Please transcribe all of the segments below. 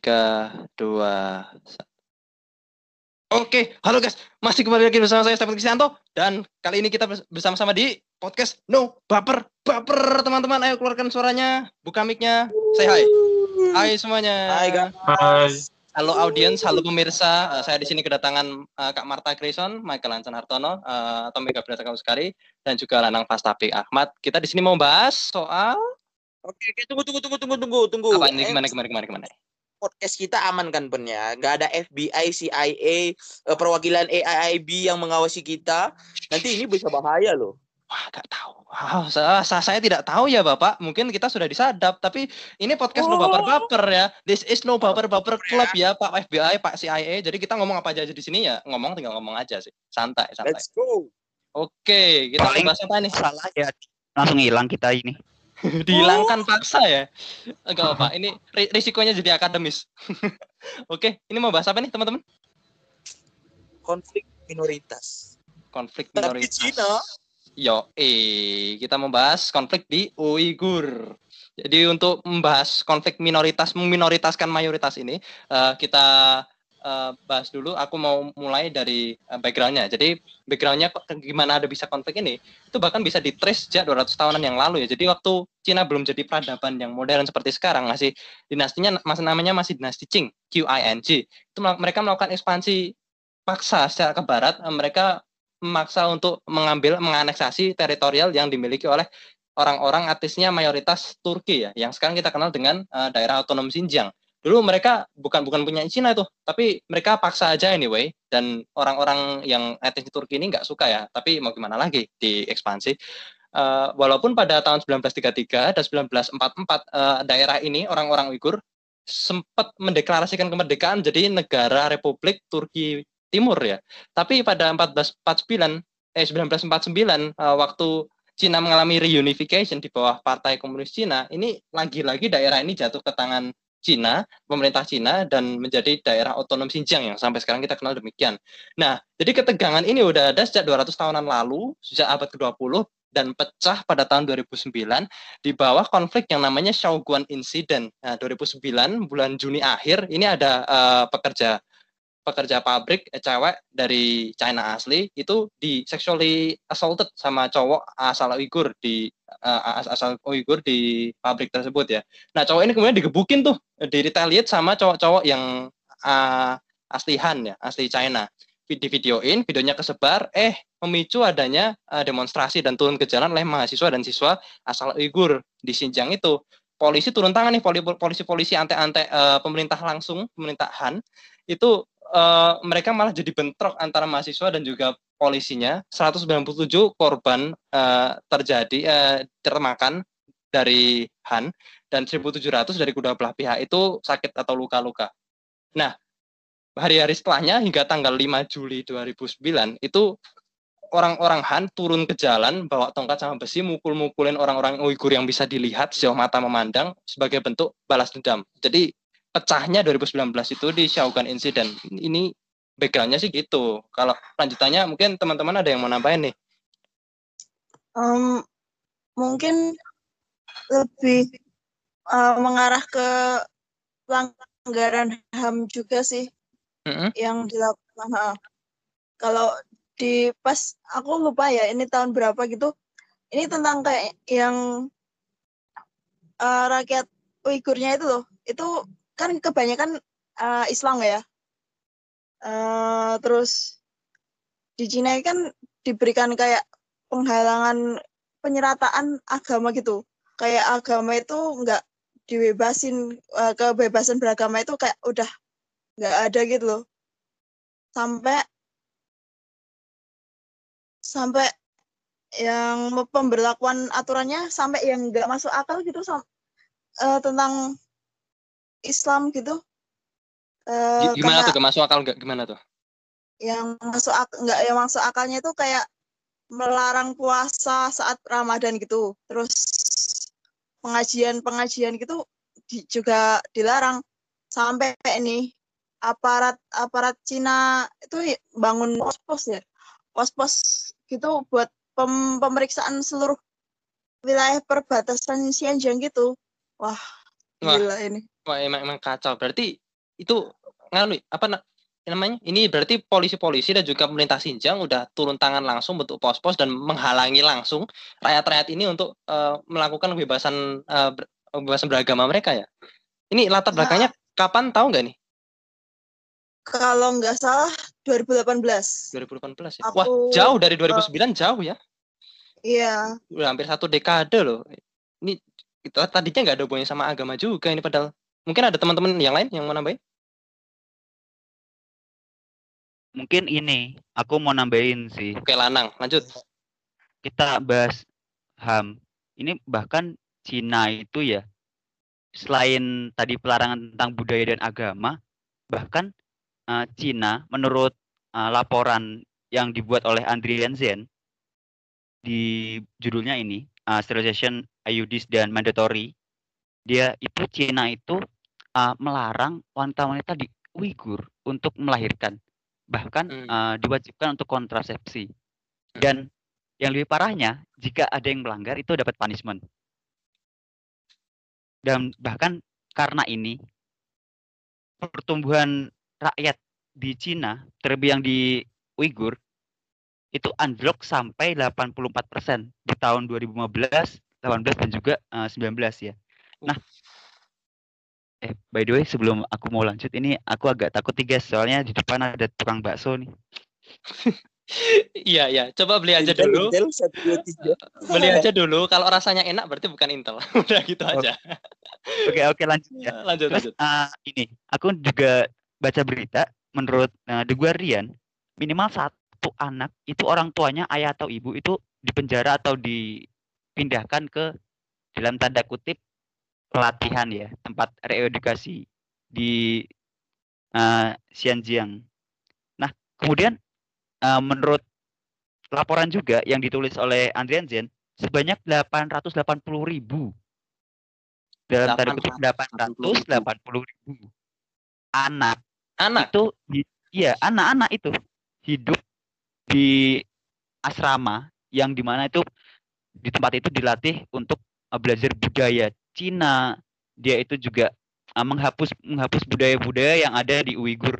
Tiga, dua. Oke, halo guys, masih kembali lagi bersama saya Stefan Kristianto dan kali ini kita bersama-sama di podcast No Baper Baper teman-teman. Ayo keluarkan suaranya, buka mic-nya, say hi. Hai semuanya. Hai guys. Hai. Halo audiens, halo pemirsa. Uh, saya di sini kedatangan uh, Kak Marta Grayson, Michael Ansan Hartono, uh, atau Mega Brata Sekali, dan juga Lanang Pastapi Ahmad. Kita di sini mau bahas soal Oke, oke, tunggu, tunggu, tunggu, tunggu, tunggu, tunggu. apa ini gimana gimana gimana gimana. Podcast kita aman kan, Ben ya? Gak ada FBI, CIA, eh, perwakilan AIIB yang mengawasi kita. Nanti ini bisa bahaya loh. Wah, gak tahu. Wah, saya, saya, saya tidak tahu ya Bapak. Mungkin kita sudah disadap, tapi ini podcast no Oh. baper-baper ya. This is no baper-baper club ya, Pak FBI, Pak CIA. Jadi kita ngomong apa aja di sini ya, ngomong tinggal ngomong aja sih. Santai, santai. Let's go. Oke, kita Paling- bahas apa nih? salah ya langsung hilang kita ini Dihilangkan paksa ya. Enggak apa, ini ri- risikonya jadi akademis. Oke, ini mau bahas apa nih, teman-teman? Konflik minoritas. Konflik Tapi minoritas. Cina, Yo, eh kita membahas konflik di Uighur. Jadi untuk membahas konflik minoritas meminoritaskan mayoritas ini, eh, kita eh, bahas dulu. Aku mau mulai dari eh, backgroundnya. Jadi backgroundnya gimana ada bisa konflik ini? Itu bahkan bisa ditrace sejak 200 tahunan yang lalu ya. Jadi waktu Cina belum jadi peradaban yang modern seperti sekarang, masih dinastinya masih namanya masih dinasti Qing, Q I N G. Itu mereka melakukan ekspansi paksa secara ke barat. Eh, Mereka memaksa untuk mengambil menganeksasi teritorial yang dimiliki oleh orang-orang artisnya mayoritas Turki ya, yang sekarang kita kenal dengan eh, daerah otonom Xinjiang. Dulu mereka bukan bukan punya Cina itu, tapi mereka paksa aja anyway. Dan orang-orang yang etnis Turki ini nggak suka ya, tapi mau gimana lagi diekspansi. Eh, walaupun pada tahun 1933 dan 1944 eh, daerah ini orang-orang Uighur sempat mendeklarasikan kemerdekaan jadi negara Republik Turki Timur ya. Tapi pada 1449 eh 1949 eh, waktu Cina mengalami reunification di bawah Partai Komunis Cina, ini lagi-lagi daerah ini jatuh ke tangan Cina, pemerintah Cina dan menjadi daerah otonom Xinjiang yang sampai sekarang kita kenal demikian. Nah, jadi ketegangan ini udah ada sejak 200 tahunan lalu, sejak abad ke-20 dan pecah pada tahun 2009 di bawah konflik yang namanya Shaoguan Incident. Nah, 2009 bulan Juni akhir ini ada eh, pekerja pekerja pabrik eh, cewek dari China asli itu di sexually assaulted sama cowok asal Uighur di eh, as- asal Uighur di pabrik tersebut ya. Nah, cowok ini kemudian digebukin tuh, di retaliate sama cowok-cowok yang ah, asli Han ya, asli China. Di videoin, videonya kesebar, eh memicu adanya eh, demonstrasi dan turun ke jalan oleh mahasiswa dan siswa asal Uighur di Xinjiang itu. Polisi turun tangan nih, poli- polisi-polisi ante-ante eh, pemerintah langsung, pemerintah Han, itu eh, mereka malah jadi bentrok antara mahasiswa dan juga polisinya. 197 korban eh, terjadi eh, termakan dari Han dan 1.700 dari kedua belah pihak itu sakit atau luka-luka. Nah, hari-hari setelahnya hingga tanggal 5 Juli 2009 itu orang-orang Han turun ke jalan bawa tongkat sama besi mukul-mukulin orang-orang Uighur yang bisa dilihat sejauh mata memandang sebagai bentuk balas dendam. Jadi pecahnya 2019 itu di Shaoguan Incident. Ini backgroundnya sih gitu. Kalau lanjutannya mungkin teman-teman ada yang mau nambahin nih. Em, mungkin lebih eh, mengarah ke pelanggaran HAM juga sih Mm-mm. yang dilakukan. Kalau di pas aku lupa ya ini tahun berapa gitu. Ini tentang kayak yang eh, rakyat Uigurnya itu loh. Itu kan kebanyakan eh, Islam ya. Eh, terus di Cina kan diberikan kayak penghalangan penyerataan agama gitu. Kayak agama itu nggak dibebasin, eh, kebebasan beragama itu kayak udah nggak ada gitu loh. Sampai sampai yang pemberlakuan aturannya sampai yang nggak masuk akal gitu sam- eh, tentang Islam gitu. Eh, Gimana tuh? Masuk akal nggak? Gimana tuh? yang masuk ak nggak yang masuk akalnya itu kayak melarang puasa saat Ramadan gitu terus pengajian pengajian gitu di- juga dilarang sampai ini aparat aparat Cina itu bangun pos-pos ya pos-pos gitu buat pem- pemeriksaan seluruh wilayah perbatasan Xinjiang gitu wah Wah. gila ini Wah, emang, emang kacau. Berarti itu nganu apa na- namanya? Ini berarti polisi-polisi dan juga pemerintah Xinjiang udah turun tangan langsung bentuk pos-pos dan menghalangi langsung rakyat-rakyat ini untuk eh, melakukan kebebasan eh, ber- kebebasan beragama mereka ya. Ini latar Nah. belakangnya kapan tahu nggak nih? Kalau nggak salah 2018. 2018 ya. Aku, Wah, jauh dari 2009 jauh ya. Iya. Udah hampir satu dekade loh. Ini itu tadinya nggak ada hubungannya sama agama juga ini padahal. Mungkin ada teman-teman yang lain yang mau nambahin? Mungkin ini aku mau nambahin sih. Oke, Lanang, lanjut. Kita bahas HAM. Ini bahkan Cina itu ya selain tadi pelarangan tentang budaya dan agama, bahkan eh, Cina menurut eh, laporan yang dibuat oleh Andrian Zen di judulnya ini uh, Sterilization IUDs dan Mandatory dia itu Cina itu uh, melarang wanita-wanita di Uighur untuk melahirkan bahkan Hmm. uh, diwajibkan untuk kontrasepsi dan yang lebih parahnya jika ada yang melanggar itu dapat punishment dan bahkan karena ini pertumbuhan rakyat di Cina terlebih yang di Uighur itu anjlok sampai 84% di tahun 2015, 18 dan juga eh, 19 ya. Nah, eh by the way sebelum aku mau lanjut ini aku agak takut nih guys soalnya di depan ada tukang bakso nih. Iya, iya. Coba beli aja Intel, dulu. Intel. Beli aja dulu. Kalau rasanya enak berarti bukan Intel. Udah gitu Oh. aja. Oke oke lanjut ya. Lanjut, Terus lanjut. eh, ini aku juga baca berita menurut eh, The Guardian minimal satu anak itu orang tuanya ayah atau ibu itu dipenjara atau dipindahkan ke dalam tanda kutip pelatihan ya tempat reedukasi di eh, Xinjiang. Nah kemudian eh, menurut laporan juga yang ditulis oleh Andrian Zen sebanyak 880 ribu dalam tanda kutip 880 ribu anak Anak. itu iya anak-anak itu hidup di asrama yang di mana itu di tempat itu dilatih untuk uh, belajar budaya Cina dia itu juga uh, menghapus menghapus budaya-budaya yang ada di Uighur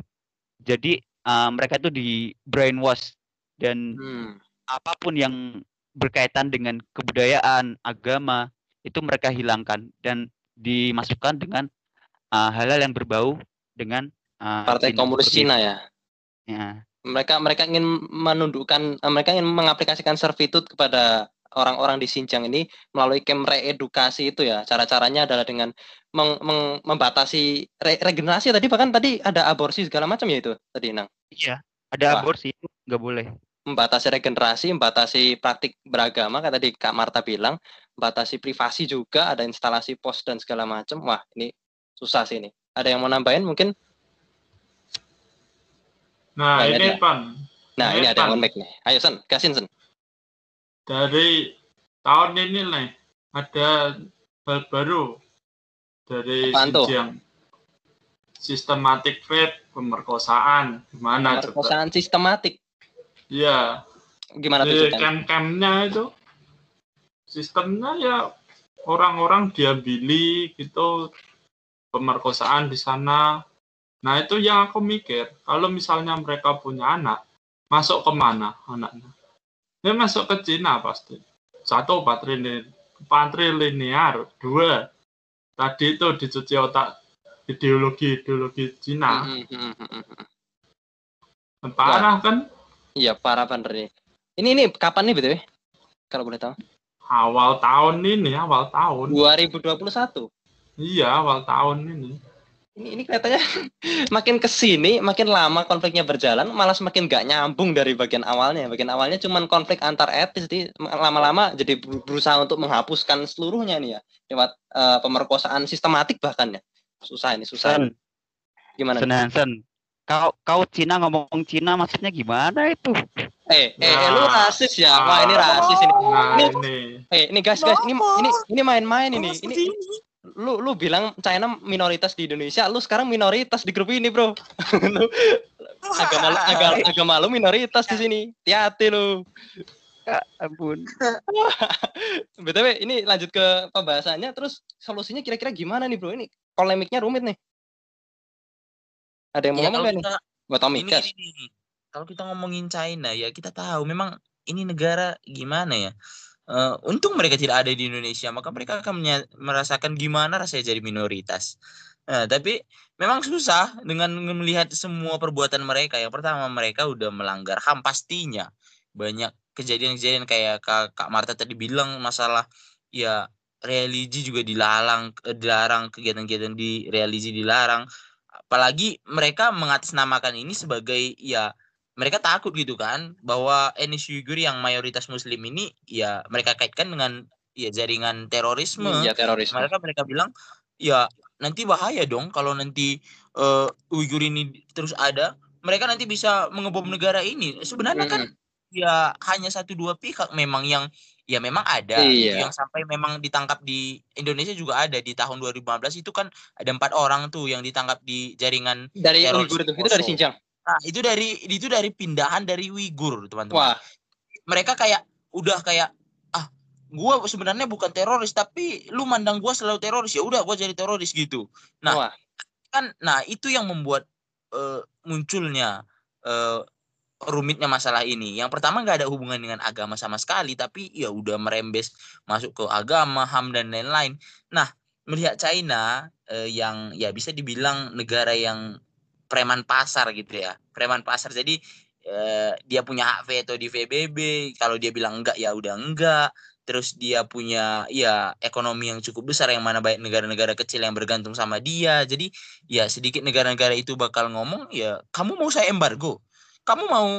jadi uh, mereka itu di brainwash dan Hmm. apa pun yang berkaitan dengan kebudayaan agama itu mereka hilangkan dan dimasukkan dengan uh, hal-hal yang berbau dengan uh, Partai Cina. Komunis Cina ya. Ya. Mereka mereka ingin menundukkan mereka ingin mengaplikasikan servitude kepada orang-orang di Xinjiang ini melalui camp reedukasi itu ya. Cara-caranya adalah dengan meng- meng- membatasi re- regenerasi tadi bahkan tadi ada aborsi segala macam ya itu tadi Nang. Iya, ada Wah. aborsi itu nggak boleh. membatasi regenerasi, membatasi praktik beragama, kata tadi Kak Marta bilang, membatasi privasi juga, ada instalasi pos dan segala macam. Wah, ini susah sih ini. Ada yang mau nambahin mungkin? Nah, Nggak ini ada. Pan, Nah, Ini ini ada yang on mic nih. Ayo Sen, gasin Sen. dari tahun ini nih ada hal baru dari? Xinjiang. Sistematik rape, pemerkosaan, gimana coba? Pemerkosaan sistematik. Iya, Gimana tuh di camp-campnya itu sistemnya ya orang-orang diambili gitu pemerkosaan di sana. Nah itu yang aku mikir kalau misalnya mereka punya anak masuk ke mana anaknya? Dia masuk ke Cina pasti. Satu patrilinear, patrilinear. Dua tadi itu dicuci otak ideologi ideologi Cina. Hmm, hmm, hmm. Parah kan? Iya, parah bener nih. Ini ini kapan nih BTW? Kalau boleh tahu. Awal tahun ini, awal tahun. 2021. Iya, awal tahun ini. Ini ini kelihatannya makin ke sini, makin lama konfliknya berjalan, malah semakin gak nyambung dari bagian awalnya. Bagian awalnya cuman konflik antar etis, jadi lama-lama jadi ber- berusaha untuk menghapuskan seluruhnya nih ya, lewat eh, pemerkosaan sistematik bahkan ya. Susah ini, susah. Sen, Gimana? Sen, Sen. Kau kau Cina ngomong Cina maksudnya gimana itu? Eh, eh, eh, lu Nah. rasis ya? Wah, ini rasis ini. Nah, Ini- ini. Eh, ini guys, guys, ini ini ini main-main ini. Ini. Lu lu bilang China minoritas di Indonesia, lu sekarang minoritas di grup ini, Bro. lu agama lu, agama, agama lu minoritas di sini. Hati-hati lu. Ya ampun. BTW ini lanjut ke pembahasannya terus solusinya kira-kira gimana nih bro? Ini polemiknya rumit nih. Ada yang mau Ya, ngomong nggak nih? kita Buat Tommy ini, Gas. ini, ini. Kalau kita ngomongin China ya kita tahu memang ini negara gimana ya. Eh, untung mereka tidak ada di Indonesia, maka mereka akan merasakan gimana rasanya jadi minoritas. Nah, tapi memang susah dengan melihat semua perbuatan mereka. Yang pertama mereka udah melanggar HAM pastinya. Banyak kejadian-kejadian kayak Kak, Kak Marta tadi bilang masalah ya religi juga dilarang, eh, dilarang kegiatan-kegiatan di religi dilarang apalagi mereka mengatasnamakan ini sebagai ya mereka takut gitu kan bahwa etnis Uyghur yang mayoritas muslim ini ya mereka kaitkan dengan ya jaringan terorisme Iya terorisme. mereka mereka bilang ya nanti bahaya dong kalau nanti eh, Uyghur ini terus ada mereka nanti bisa mengebom negara ini sebenarnya kan ya hanya satu dua pihak memang yang ya memang ada gitu, Iya. yang sampai memang ditangkap di Indonesia juga ada di tahun 2015 itu kan ada empat orang tuh yang ditangkap di jaringan Dari Uyghur itu, itu dari. Xinjiang. Nah itu dari itu dari pindahan dari Uighur teman-teman. Wah, mereka kayak udah kayak ah gua sebenarnya bukan teroris tapi lu mandang gua selalu teroris. Ya udah gua jadi teroris gitu. Nah, wah. kan nah itu yang membuat eh, munculnya eh, rumitnya masalah ini. Yang pertama nggak ada hubungan dengan agama sama sekali tapi ya udah merembes masuk ke agama ham dan lain-lain. Nah melihat China eh, yang ya bisa dibilang negara yang preman pasar gitu ya. Preman pasar. Jadi eh, dia punya hak veto di PBB kalau dia bilang enggak ya udah enggak. Terus dia punya ya ekonomi yang cukup besar yang mana baik negara-negara kecil yang bergantung sama dia. Jadi ya sedikit negara-negara itu bakal ngomong ya kamu mau saya embargo? Kamu mau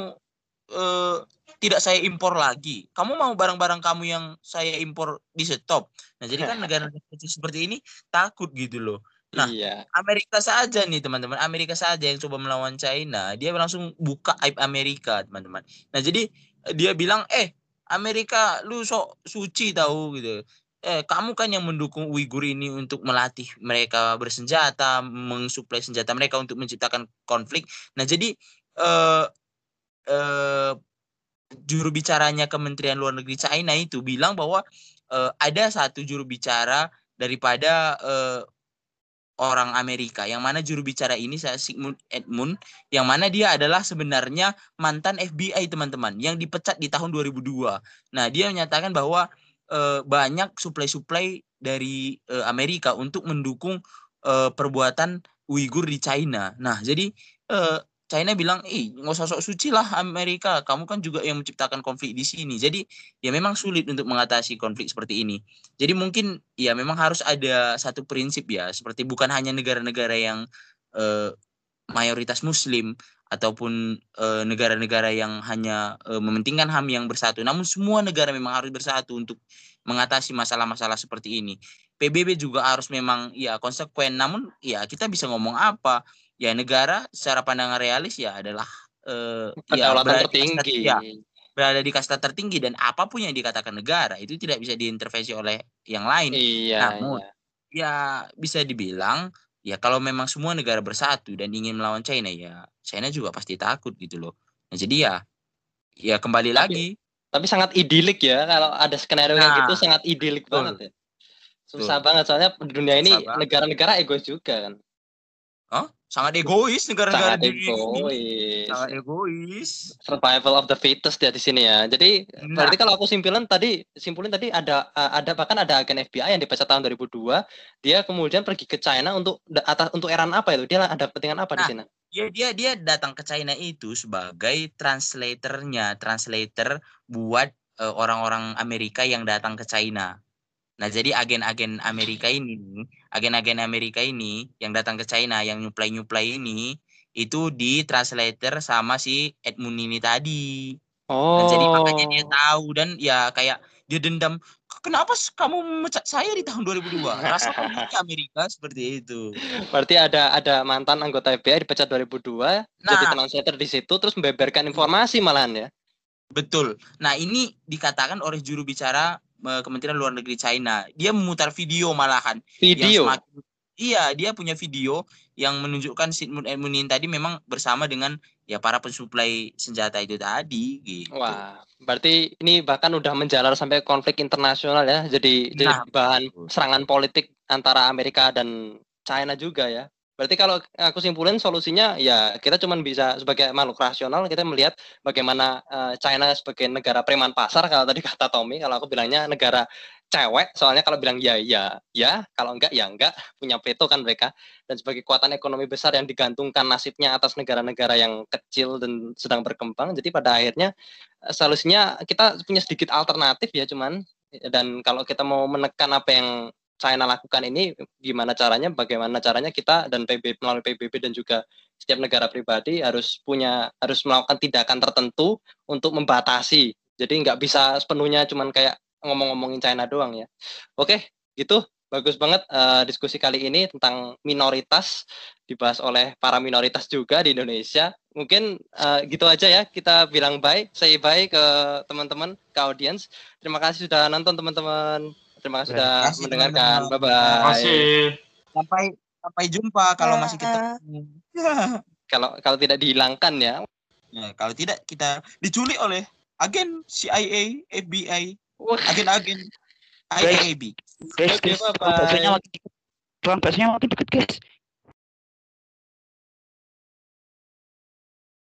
eh, tidak saya impor lagi? Kamu mau barang-barang kamu yang saya impor di stop? Nah jadi kan negara-negara kecil seperti ini takut gitu loh Nah, iya. Amerika saja nih teman-teman. Amerika saja yang coba melawan China. Dia langsung buka aib Amerika teman-teman. Nah jadi eh, dia bilang eh Amerika lu sok suci tahu gitu. Eh kamu kan yang mendukung Uighur ini untuk melatih mereka bersenjata mensuplai senjata mereka untuk menciptakan konflik. Nah jadi eh eh juru bicaranya Kementerian Luar Negeri China itu bilang bahwa eh, ada satu juru bicara daripada eh, orang Amerika yang mana juru bicara ini saya Sigmund Edmund yang mana dia adalah sebenarnya mantan FBI teman-teman yang dipecat di tahun 2002. Nah, dia menyatakan bahwa eh, banyak suplai-suplai dari eh, Amerika untuk mendukung eh, perbuatan Uighur di China. Nah, jadi eh, China bilang, "Ih, nggak usah sok suci lah Amerika, kamu kan juga yang menciptakan konflik di sini." Jadi, ya memang sulit untuk mengatasi konflik seperti ini. Jadi mungkin ya memang harus ada satu prinsip ya, seperti bukan hanya negara-negara yang eh, mayoritas Muslim ataupun eh, negara-negara yang hanya eh, mementingkan HAM yang bersatu, namun semua negara memang harus bersatu untuk mengatasi masalah-masalah seperti ini. PBB juga harus memang ya konsekuen, namun ya kita bisa ngomong apa? Ya negara secara pandangan realis ya adalah eh, ya berada di kasta- tertinggi. ya, berada di kasta tertinggi dan apa pun yang dikatakan negara itu tidak bisa diintervensi oleh yang lain. Iya, Namun, iya. Ya bisa dibilang ya kalau memang semua negara bersatu dan ingin melawan China ya China juga pasti takut gitu loh. Nah jadi ya ya kembali Tapi- lagi Tapi sangat idilik ya kalau ada skenario kayak Nah, gitu sangat idilik betul. banget ya. Susah banget soalnya dunia ini negara-negara egois juga kan. Hah? Sangat egois negara-negara Sangat di egois. Sangat egois. Survival of the fittest ya di sini ya. Jadi Nah. berarti kalau aku simpulin tadi simpulin tadi ada uh, ada bahkan ada agen FBI yang dipecat tahun 2002, dia kemudian pergi ke China untuk atas untuk eran apa itu? Dia ada kepentingan apa di Nah, sini? Dia dia dia datang ke China itu sebagai translatornya, translator buat eh, orang-orang Amerika yang datang ke China. Nah, jadi agen-agen Amerika ini, agen-agen Amerika ini yang datang ke China, yang nyuplai-nyuplai ini, itu di translator sama si Edmund ini tadi. Oh. Nah, jadi makanya dia tahu dan ya kayak dia dendam. Kenapa kamu memecat saya di tahun 2002? Rasa kamu ini Amerika seperti itu. Berarti ada ada mantan anggota FBI dipecat 2002, jadi Nah. translator di situ terus membeberkan informasi malahan ya. Betul. Nah, ini dikatakan oleh juru bicara Kementerian Luar Negeri China. Dia memutar video malahan. yang Video. semakin- iya, dia punya video yang menunjukkan Sigmund Edmundin tadi memang bersama dengan ya para pensuplai senjata itu tadi gitu. Wah, berarti ini bahkan udah menjalar sampai konflik internasional ya. Jadi jadi Nah, bahan betul. serangan politik antara Amerika dan China juga ya. Berarti kalau aku simpulin solusinya ya kita cuman bisa sebagai makhluk rasional kita melihat bagaimana eh, China sebagai negara preman pasar kalau tadi kata Tommy, kalau aku bilangnya negara cewek soalnya kalau bilang ya ya ya kalau enggak ya enggak punya veto kan mereka. Dan sebagai kekuatan ekonomi besar yang digantungkan nasibnya atas negara-negara yang kecil dan sedang berkembang jadi pada akhirnya eh, solusinya kita punya sedikit alternatif ya cuman. Dan kalau kita mau menekan apa yang China lakukan ini gimana caranya bagaimana caranya kita dan PBB melalui PBB dan juga setiap negara pribadi harus punya harus melakukan tindakan tertentu untuk membatasi. Jadi nggak bisa sepenuhnya cuman kayak ngomong-ngomongin China doang ya. Oke gitu. Bagus banget eh, diskusi kali ini tentang minoritas dibahas oleh para minoritas juga di Indonesia. Mungkin eh, gitu aja ya kita bilang bye say bye ke teman-teman ke audiens terima kasih sudah nonton teman-teman terima kasih sudah kasih, mendengarkan bye bye Terima kasih. Sampai sampai jumpa kalau masih ketemu. kalau kalau tidak dihilangkan ya Nah, kalau tidak kita diculik oleh agen CIA, FBI, agen-agen Guys. IAB. Guys, Oke, guys, bye-bye. tukang baksonya makin deket. Tukang baksonya makin deket, guys.